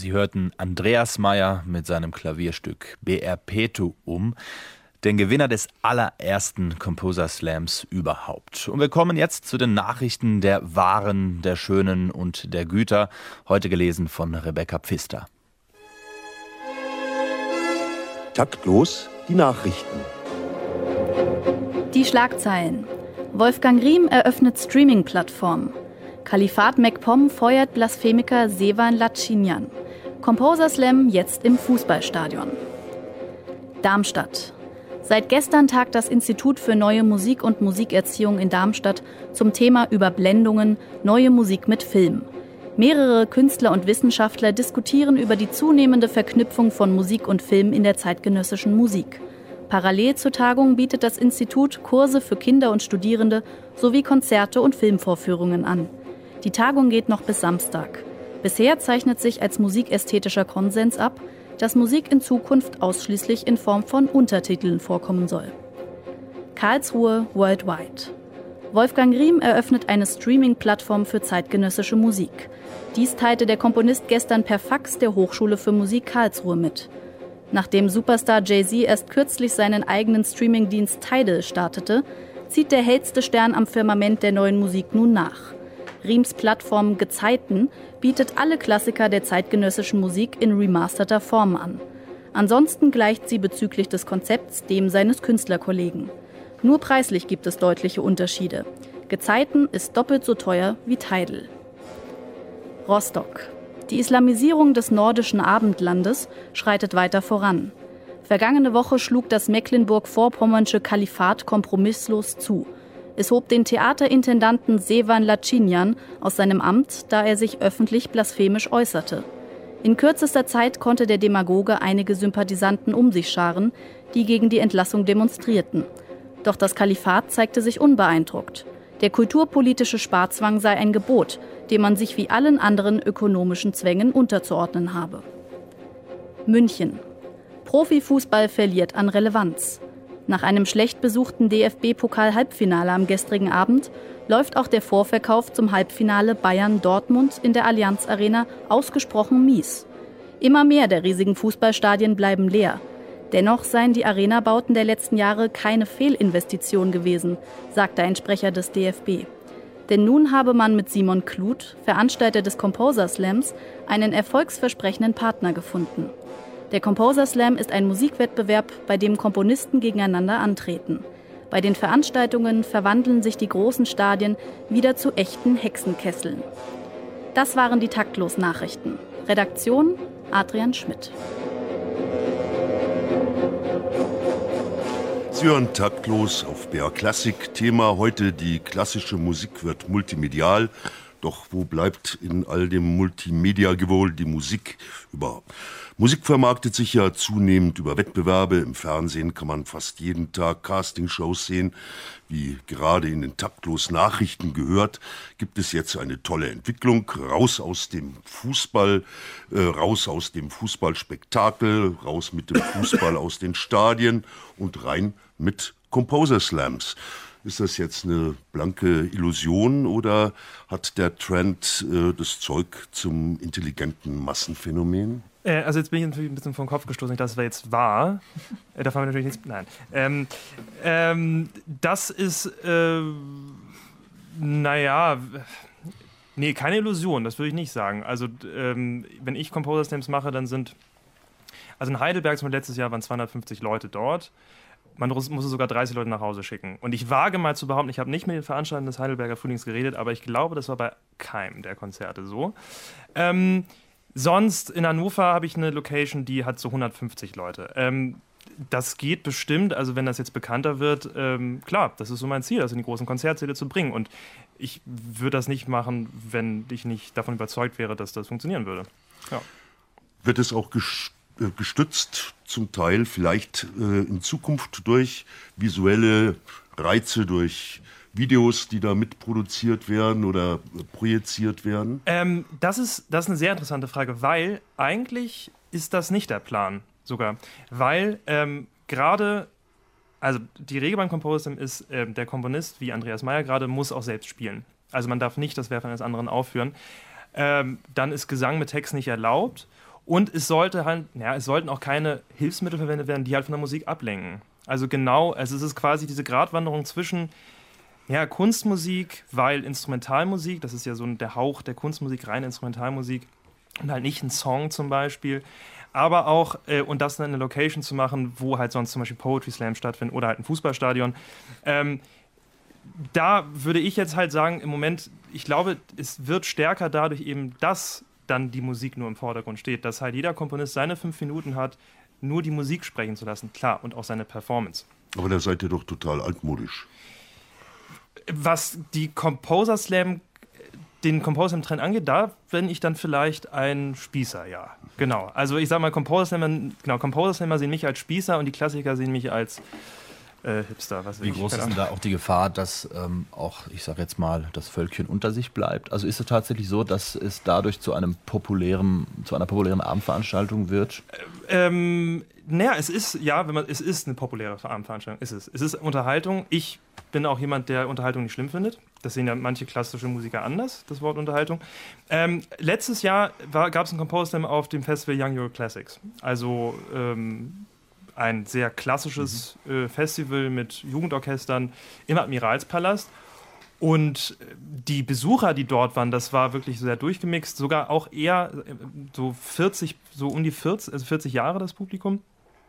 Sie hörten Andreas Meyer mit seinem Klavierstück BR Petuum, den Gewinner des allerersten Composer Slams überhaupt. Und wir kommen jetzt zu den Nachrichten der Waren, der Schönen und der Güter, heute gelesen von Rebecca Pfister. Taktlos die Nachrichten. Die Schlagzeilen. Wolfgang Riem eröffnet Streaming-Plattform. Kalifat MacPom feuert Blasphemiker Sevan Lacinian. Composer Slam jetzt im Fußballstadion. Darmstadt. Seit gestern tagt das Institut für neue Musik und Musikerziehung in Darmstadt zum Thema Überblendungen, neue Musik mit Film. Mehrere Künstler und Wissenschaftler diskutieren über die zunehmende Verknüpfung von Musik und Film in der zeitgenössischen Musik. Parallel zur Tagung bietet das Institut Kurse für Kinder und Studierende sowie Konzerte und Filmvorführungen an. Die Tagung geht noch bis Samstag. Bisher zeichnet sich als musikästhetischer Konsens ab, dass Musik in Zukunft ausschließlich in Form von Untertiteln vorkommen soll. Karlsruhe Worldwide. Wolfgang Riem eröffnet eine Streaming-Plattform für zeitgenössische Musik. Dies teilte der Komponist gestern per Fax der Hochschule für Musik Karlsruhe mit. Nachdem Superstar Jay-Z erst kürzlich seinen eigenen Streaming-Dienst Tidal startete, zieht der hellste Stern am Firmament der neuen Musik nun nach. Riems Plattform Gezeiten bietet alle Klassiker der zeitgenössischen Musik in remasterter Form an. Ansonsten gleicht sie bezüglich des Konzepts dem seines Künstlerkollegen. Nur preislich gibt es deutliche Unterschiede. Gezeiten ist doppelt so teuer wie Tidal. Rostock. Die Islamisierung des nordischen Abendlandes schreitet weiter voran. Vergangene Woche schlug das Mecklenburg-Vorpommernsche Kalifat kompromisslos zu. Es hob den Theaterintendanten Sevan Lacinian aus seinem Amt, da er sich öffentlich blasphemisch äußerte. In kürzester Zeit konnte der Demagoge einige Sympathisanten um sich scharen, die gegen die Entlassung demonstrierten. Doch das Kalifat zeigte sich unbeeindruckt. Der kulturpolitische Sparzwang sei ein Gebot, dem man sich wie allen anderen ökonomischen Zwängen unterzuordnen habe. München. Profifußball verliert an Relevanz. Nach einem schlecht besuchten DFB-Pokal-Halbfinale am gestrigen Abend läuft auch der Vorverkauf zum Halbfinale Bayern-Dortmund in der Allianz Arena ausgesprochen mies. Immer mehr der riesigen Fußballstadien bleiben leer. Dennoch seien die Arena-Bauten der letzten Jahre keine Fehlinvestition gewesen, sagte ein Sprecher des DFB. Denn nun habe man mit Simon Kluth, Veranstalter des Composer Slams, einen erfolgsversprechenden Partner gefunden. Der Composer Slam ist ein Musikwettbewerb, bei dem Komponisten gegeneinander antreten. Bei den Veranstaltungen verwandeln sich die großen Stadien wieder zu echten Hexenkesseln. Das waren die Taktlos-Nachrichten. Redaktion Adrian Schmidt. Sie hören taktlos auf BR Klassik. Thema heute, die klassische Musik wird multimedial. Doch wo bleibt in all dem Multimedia-Gewohl die Musik überhaupt? Musik vermarktet sich ja zunehmend über Wettbewerbe. Im Fernsehen kann man fast jeden Tag Castingshows sehen. Wie gerade in den taktlos Nachrichten gehört, gibt es jetzt eine tolle Entwicklung. Raus aus dem Fußball, äh, raus aus dem Fußballspektakel, raus mit dem Fußball aus den Stadien und rein mit Composer Slams. Ist das jetzt eine blanke Illusion oder hat der Trend äh, das Zeug zum intelligenten Massenphänomen? Äh, also jetzt bin ich natürlich ein bisschen vom Kopf gestoßen, dass das jetzt war. Äh, davon haben wir natürlich nichts. Nein. Ähm, ähm, das ist, äh, naja, nee, keine Illusion, das würde ich nicht sagen. Also ähm, wenn ich Composer Slams mache, dann sind, also in Heidelberg zum letztes Jahr waren 250 Leute dort. Man musste sogar 30 Leute nach Hause schicken. Und ich wage mal zu behaupten, ich habe nicht mit den Veranstaltern des Heidelberger Frühlings geredet, aber ich glaube, das war bei keinem der Konzerte so. Ähm, Sonst in Hannover habe ich eine Location, die hat so 150 Leute. Ähm, das geht bestimmt, also wenn das jetzt bekannter wird, ähm, klar, das ist so mein Ziel, das in die großen Konzertsäle zu bringen. Und ich würde das nicht machen, wenn ich nicht davon überzeugt wäre, dass das funktionieren würde. Ja. Wird es auch äh, gestützt, zum Teil vielleicht äh, in Zukunft durch visuelle Reize, durch Videos, die da mitproduziert werden oder projiziert werden? Ähm, das, ist, das ist eine sehr interessante Frage, weil eigentlich ist das nicht der Plan sogar. Weil ähm, gerade, also die Regel beim Composing ist, äh, der Komponist, wie Andreas Meyer gerade, muss auch selbst spielen. Also man darf nicht das Werk eines anderen aufführen. Ähm, dann ist Gesang mit Text nicht erlaubt. Und es sollte halt, ja, es sollten auch keine Hilfsmittel verwendet werden, die halt von der Musik ablenken. Also genau, also es ist quasi diese Gratwanderung zwischen ja, Kunstmusik, weil Instrumentalmusik, das ist ja so der Hauch der Kunstmusik, reine Instrumentalmusik und halt nicht ein Song zum Beispiel, aber auch, äh, und das in einer Location zu machen, wo halt sonst zum Beispiel Poetry Slam stattfindet oder halt ein Fußballstadion. Ähm, da würde ich jetzt halt sagen, im Moment, ich glaube, es wird stärker dadurch eben, dass dann die Musik nur im Vordergrund steht, dass halt jeder Komponist seine fünf Minuten hat, nur die Musik sprechen zu lassen, klar, und auch seine Performance. Aber da seid ihr doch total altmodisch. Was die Composer Slam den Composer im Trend angeht, da bin ich dann vielleicht ein Spießer, ja. Genau. Also ich sag mal, Composer Slammer, genau, Composer Slammer sehen mich als Spießer und die Klassiker sehen mich als äh, Hipster. Wie ich. groß ist denn da auch die Gefahr, dass ähm, auch, ich sag jetzt mal, das Völkchen unter sich bleibt? Also ist es tatsächlich so, dass es dadurch zu einem populären, zu einer populären Abendveranstaltung wird? Ähm, naja, es ist, ja, wenn man, es ist eine populäre Abendveranstaltung, ist es. Es ist Unterhaltung. Ich bin auch jemand, der Unterhaltung nicht schlimm findet. Das sehen ja manche klassische Musiker anders, das Wort Unterhaltung. Ähm, letztes Jahr gab es einen Composer Slam auf dem Festival Young Euro Classics. Also ähm, ein sehr klassisches mhm. äh, Festival mit Jugendorchestern im Admiralspalast. Und die Besucher, die dort waren, das war wirklich sehr durchgemixt, sogar auch eher äh, so 40, so um die 40, also 40 Jahre das Publikum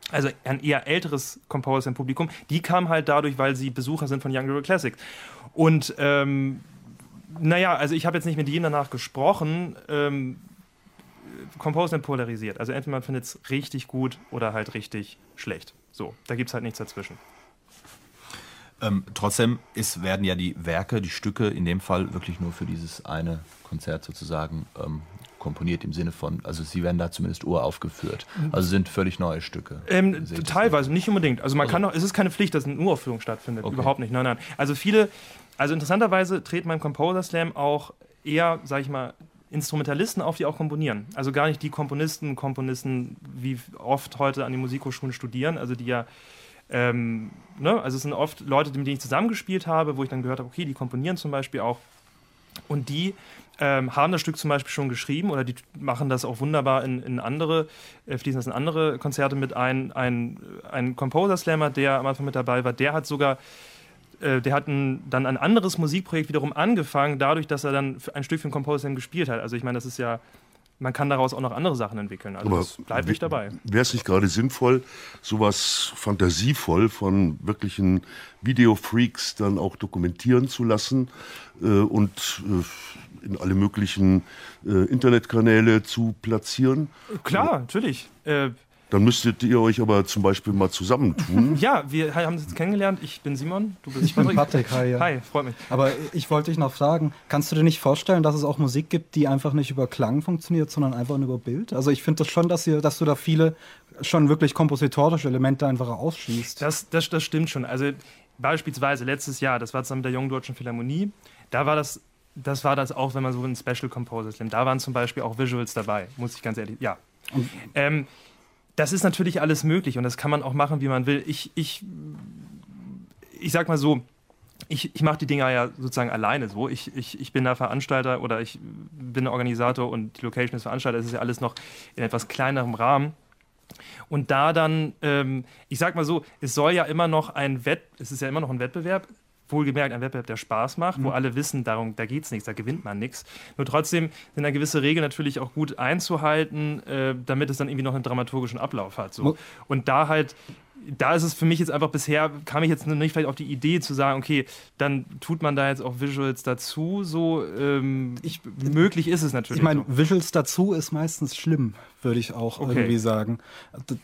also ein eher älteres Composer Publikum, die kamen halt dadurch, weil sie Besucher sind von Young Euro Classic. Und ähm, naja, also ich habe jetzt nicht mit jedem danach gesprochen. Ähm, Composer polarisiert. Also entweder man findet es richtig gut oder halt richtig schlecht. So, da gibt es halt nichts dazwischen. Ähm, trotzdem ist, werden ja die Werke, die Stücke in dem Fall wirklich nur für dieses eine Konzert sozusagen ähm, komponiert im Sinne von, also sie werden da zumindest uraufgeführt. Also sind völlig neue Stücke. Ähm, teilweise, nicht unbedingt. Also man also, kann auch, es ist keine Pflicht, dass eine Uraufführung stattfindet. Okay. Überhaupt nicht. Nein, nein. Also viele, also interessanterweise treten beim Composer Slam auch eher, sag ich mal, Instrumentalisten auf, die auch komponieren. Also gar nicht die Komponisten, Komponisten, wie oft heute an den Musikhochschulen studieren, also die ja ähm, ne? Also es sind oft Leute, mit denen ich zusammengespielt habe, wo ich dann gehört habe, okay, die komponieren zum Beispiel auch. Und die ähm, haben das Stück zum Beispiel schon geschrieben oder die machen das auch wunderbar in, in andere, äh, fließen das in andere Konzerte mit ein. Ein, ein Composer Slammer, der am Anfang mit dabei war, der hat sogar äh, der hat ein, dann ein anderes Musikprojekt wiederum angefangen, dadurch, dass er dann ein Stück für den Composer gespielt hat. Also ich meine, das ist ja man kann daraus auch noch andere Sachen entwickeln. Also das bleibt nicht dabei. Wäre es nicht gerade sinnvoll, sowas fantasievoll von wirklichen Videofreaks dann auch dokumentieren zu lassen äh, und äh, in alle möglichen äh, Internetkanäle zu platzieren? Klar, natürlich. Dann müsstet ihr euch aber zum Beispiel mal zusammentun. Ja, wir haben uns jetzt kennengelernt. Ich bin Simon, du bist ich Patrick. bin Patrick. Hi, ja. Hi, freut mich. Aber ich wollte dich noch fragen, kannst du dir nicht vorstellen, dass es auch Musik gibt, die einfach nicht über Klang funktioniert, sondern einfach nur über Bild? Also ich finde das schon, dass, ihr, dass du da viele schon wirklich kompositorische Elemente einfach ausschließt. Das, das, das stimmt schon. Also beispielsweise letztes Jahr, das war zusammen mit der Jungen Deutschen Philharmonie, da war das das war das auch, wenn man so ein Special Composers nimmt. Da waren zum Beispiel auch Visuals dabei, muss ich ganz ehrlich. Ja. Ähm, das ist natürlich alles möglich und das kann man auch machen, wie man will. Ich, ich, ich sag mal so, ich, ich mache die Dinger ja sozusagen alleine so. Ich, ich, ich bin da Veranstalter oder ich bin Organisator und die Location ist Veranstalter. Das ist ja alles noch in etwas kleinerem Rahmen. Und da dann, ähm, ich sag mal so, es soll ja immer noch ein Wett, es ist ja immer noch ein Wettbewerb wohlgemerkt ein Wettbewerb, der Spaß macht, mhm. wo alle wissen, darum, da geht es nichts, da gewinnt man nichts. Nur trotzdem sind da gewisse Regeln natürlich auch gut einzuhalten, äh, damit es dann irgendwie noch einen dramaturgischen Ablauf hat. So. Und da halt da ist es für mich jetzt einfach bisher, kam ich jetzt nicht vielleicht auf die Idee zu sagen, okay, dann tut man da jetzt auch Visuals dazu. So ähm, ich, möglich ist es natürlich. Ich meine, Visuals dazu ist meistens schlimm, würde ich auch okay. irgendwie sagen.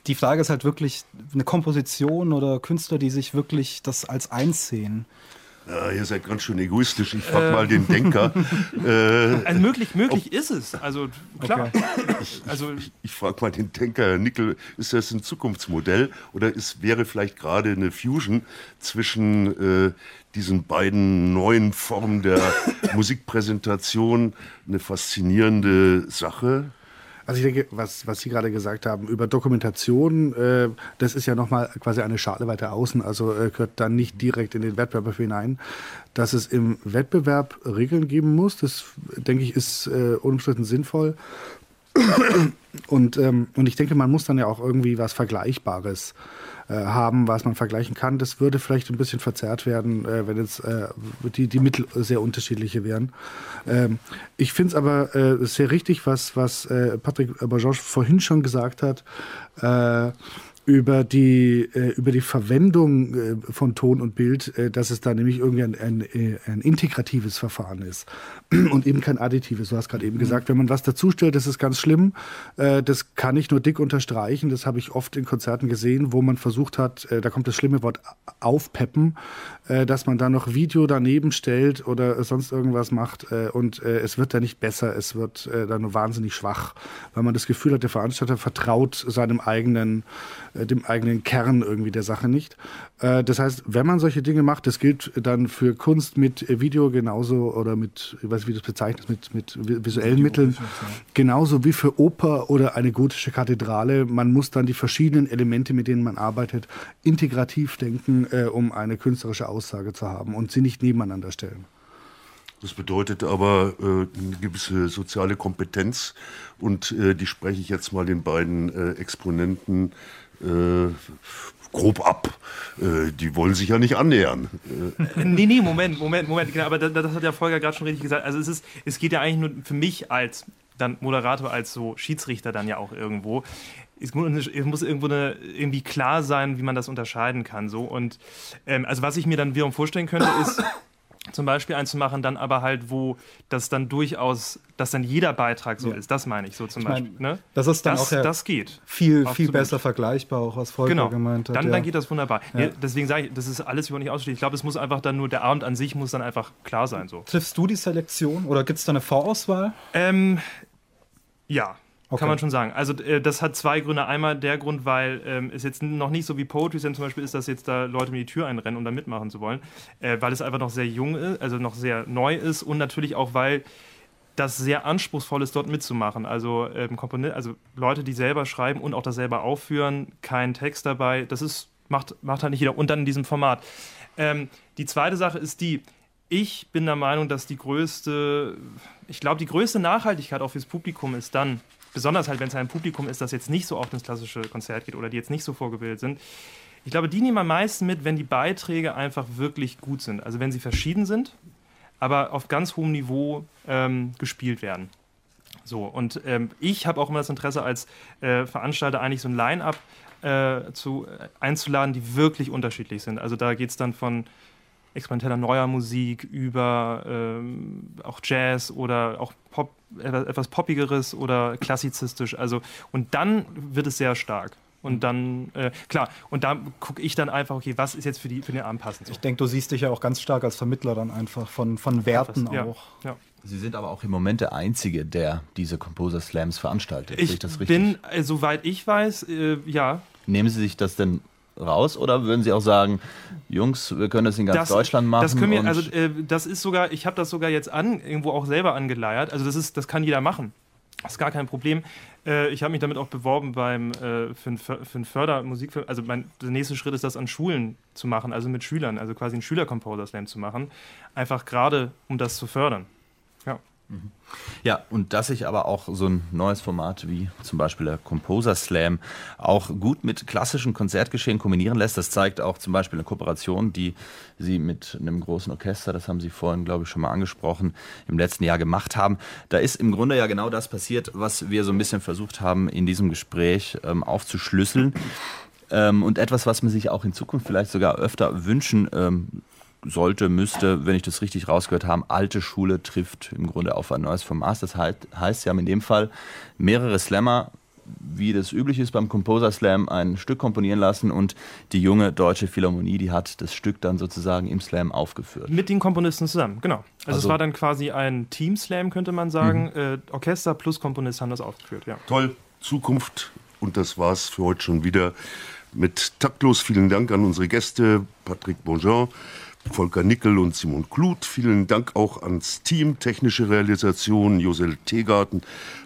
Die Frage ist halt wirklich eine Komposition oder Künstler, die sich wirklich das als eins sehen. Ja, ihr seid ganz schön egoistisch. Ich frage äh, mal den Denker. äh, also möglich, möglich ist es. Also klar. Okay. Ich, also, ich, ich frage mal den Denker, Herr Nickel, ist das ein Zukunftsmodell oder ist, wäre vielleicht gerade eine Fusion zwischen äh, diesen beiden neuen Formen der Musikpräsentation eine faszinierende Sache? Also ich denke, was, was Sie gerade gesagt haben über Dokumentation, äh, das ist ja nochmal quasi eine Schale weiter außen, also äh, gehört dann nicht direkt in den Wettbewerb hinein. Dass es im Wettbewerb Regeln geben muss, das denke ich ist äh, unumstritten sinnvoll. Und, ähm, und ich denke, man muss dann ja auch irgendwie was Vergleichbares äh, haben, was man vergleichen kann. Das würde vielleicht ein bisschen verzerrt werden, äh, wenn jetzt äh, die, die Mittel sehr unterschiedliche wären. Ähm, ich finde es aber äh, sehr richtig, was, was äh, Patrick Bajorge vorhin schon gesagt hat. Äh, über die, äh, über die Verwendung äh, von Ton und Bild, äh, dass es da nämlich irgendwie ein, ein, äh, ein integratives Verfahren ist und eben kein additives. Du hast gerade eben mhm. gesagt, wenn man was dazustellt, das ist ganz schlimm. Äh, das kann ich nur dick unterstreichen. Das habe ich oft in Konzerten gesehen, wo man versucht hat, äh, da kommt das schlimme Wort aufpeppen, dass man da noch Video daneben stellt oder sonst irgendwas macht und es wird da nicht besser, es wird da nur wahnsinnig schwach, weil man das Gefühl hat, der Veranstalter vertraut seinem eigenen äh, dem eigenen Kern irgendwie der Sache nicht. Äh, das heißt, wenn man solche Dinge macht, das gilt dann für Kunst mit Video genauso oder mit, ich weiß nicht, wie du das bezeichnest, mit, mit visuellen Mitteln, genauso wie für Oper oder eine gotische Kathedrale. Man muss dann die verschiedenen Elemente, mit denen man arbeitet, integrativ denken, äh, um eine künstlerische Aussage zu haben und sie nicht nebeneinander stellen. Das bedeutet aber äh, eine gewisse soziale Kompetenz und äh, die spreche ich jetzt mal den beiden äh, Exponenten äh, grob ab. Äh, die wollen sich ja nicht annähern. Äh, nee, nee, Moment, Moment, Moment. Genau, aber das, das hat ja Volker gerade schon richtig gesagt. Also es, ist, es geht ja eigentlich nur für mich als dann Moderator, als so Schiedsrichter dann ja auch irgendwo. Es muss, irgendwo eine, irgendwie klar sein, wie man das unterscheiden kann. So. Und ähm, also was ich mir dann wiederum vorstellen könnte, ist, zum Beispiel einzumachen, dann aber halt, wo das dann durchaus, dass dann jeder Beitrag so ja. ist. Das meine ich so zum ich Beispiel. Mein, ne? Das ist dann das, auch ja das geht. Viel, Absolut. viel besser vergleichbar, auch was Volker genau. gemeint hat. Dann, ja. dann geht das wunderbar. Ja. deswegen sage ich, das ist alles überhaupt nicht ausschließlich. Ich glaube, es muss einfach dann nur, der Abend an sich muss dann einfach klar sein. So. Triffst du die Selektion oder gibt es da eine Vorauswahl? Ähm, ja, Okay. Kann man schon sagen. Also äh, das hat zwei Gründe. Einmal der Grund, weil ähm, es jetzt noch nicht so wie Poetry Slam zum Beispiel ist, dass jetzt da Leute mir die Tür einrennen, um da mitmachen zu wollen, äh, weil es einfach noch sehr jung ist, also noch sehr neu ist und natürlich auch, weil das sehr anspruchsvoll ist, dort mitzumachen. Also, ähm, Komponent, also Leute, die selber schreiben und auch das selber aufführen, kein Text dabei, das ist, macht, macht halt nicht jeder. Und dann in diesem Format. Ähm, die zweite Sache ist die, ich bin der Meinung, dass die größte, ich glaube, die größte Nachhaltigkeit auch fürs Publikum ist dann, besonders halt, wenn es ein Publikum ist, das jetzt nicht so oft ins klassische Konzert geht oder die jetzt nicht so vorgebildet sind, ich glaube, die nehmen am meisten mit, wenn die Beiträge einfach wirklich gut sind. Also wenn sie verschieden sind, aber auf ganz hohem Niveau ähm, gespielt werden. So, und ähm, ich habe auch immer das Interesse als äh, Veranstalter eigentlich so ein Line-up äh, äh, einzuladen, die wirklich unterschiedlich sind. Also da geht es dann von experimenteller neuer Musik über ähm, auch Jazz oder auch Pop, etwas Poppigeres oder klassizistisch. Also, und dann wird es sehr stark. Und mhm. dann, äh, klar, und da gucke ich dann einfach, okay, was ist jetzt für, die, für den Abend passend? So. Ich denke, du siehst dich ja auch ganz stark als Vermittler dann einfach von, von Werten ja, auch. Ja. Sie sind aber auch im Moment der Einzige, der diese Composer Slams veranstaltet. Ich, ich bin, äh, soweit ich weiß, äh, ja. Nehmen Sie sich das denn raus oder würden Sie auch sagen, Jungs, wir können das in ganz das, Deutschland machen? Das können wir, also äh, das ist sogar, ich habe das sogar jetzt an, irgendwo auch selber angeleiert. Also das ist, das kann jeder machen. Das ist gar kein Problem. Äh, ich habe mich damit auch beworben beim äh, für, ein, für ein Fördermusik. Also mein, der nächste Schritt ist, das an Schulen zu machen, also mit Schülern, also quasi einen Schüler-Composer-Slam zu machen. Einfach gerade, um das zu fördern. Ja. Und dass sich aber auch so ein neues Format wie zum Beispiel der Composer Slam auch gut mit klassischen Konzertgeschehen kombinieren lässt, das zeigt auch zum Beispiel eine Kooperation, die Sie mit einem großen Orchester, das haben Sie vorhin, glaube ich, schon mal angesprochen, im letzten Jahr gemacht haben. Da ist im Grunde ja genau das passiert, was wir so ein bisschen versucht haben, in diesem Gespräch ähm, aufzuschlüsseln. Ähm, und etwas, was man sich auch in Zukunft vielleicht sogar öfter wünschen ähm, sollte, müsste, wenn ich das richtig rausgehört habe, alte Schule trifft im Grunde auf ein neues Format. Das heißt, Sie haben in dem Fall mehrere Slammer, wie das üblich ist beim Composer Slam, ein Stück komponieren lassen und die junge deutsche Philharmonie, die hat das Stück dann sozusagen im Slam aufgeführt. Mit den Komponisten zusammen, genau. Also, also es war dann quasi ein Team-Slam, könnte man sagen. Mhm. Äh, Orchester plus Komponist haben das aufgeführt, ja. Toll, Zukunft und das war's für heute schon wieder mit Taktlos. Vielen Dank an unsere Gäste, Patrick Bonjean, Volker Nickel und Simon Kluth. Vielen Dank auch ans Team, technische Realisation Josel Tegarten,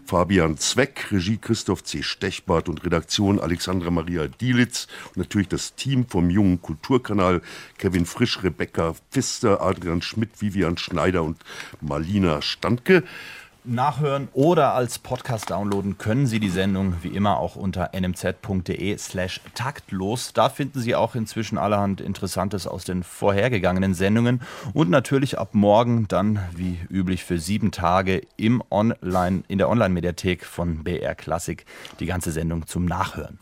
Fabian Zweck, Regie Christoph C. Stechbart und Redaktion Alexandra Maria Dielitz und natürlich das Team vom Jungen Kulturkanal Kevin Frisch, Rebecca Pfister, Adrian Schmidt, Vivian Schneider und Marlina Standke. Nachhören oder als Podcast downloaden können Sie die Sendung wie immer auch unter nmz.de slash taktlos. Da finden Sie auch inzwischen allerhand Interessantes aus den vorhergegangenen Sendungen und natürlich ab morgen dann wie üblich für sieben Tage im Online, in der Online-Mediathek von BR Classic die ganze Sendung zum Nachhören.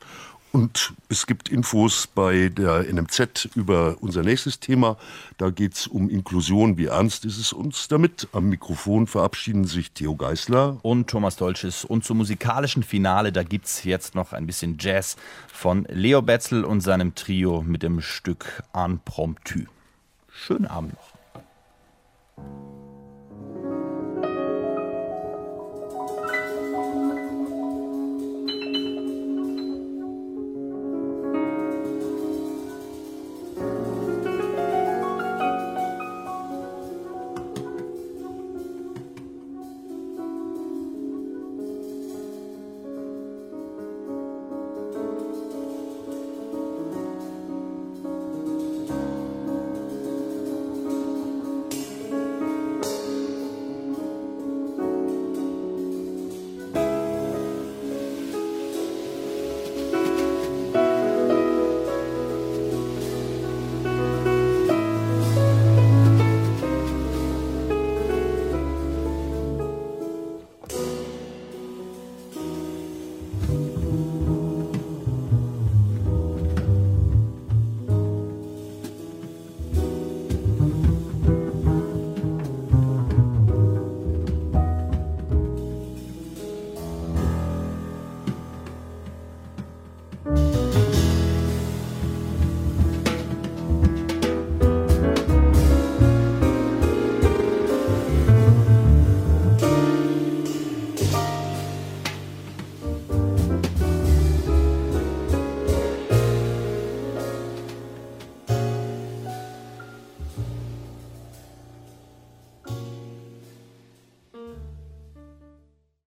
Und es gibt Infos bei der NMZ über unser nächstes Thema. Da geht es um Inklusion. Wie ernst ist es uns damit? Am Mikrofon verabschieden sich Theo Geisler und Thomas Dolches. Und zum musikalischen Finale, da gibt es jetzt noch ein bisschen Jazz von Leo Betzel und seinem Trio mit dem Stück Impromptu. Schönen Abend noch.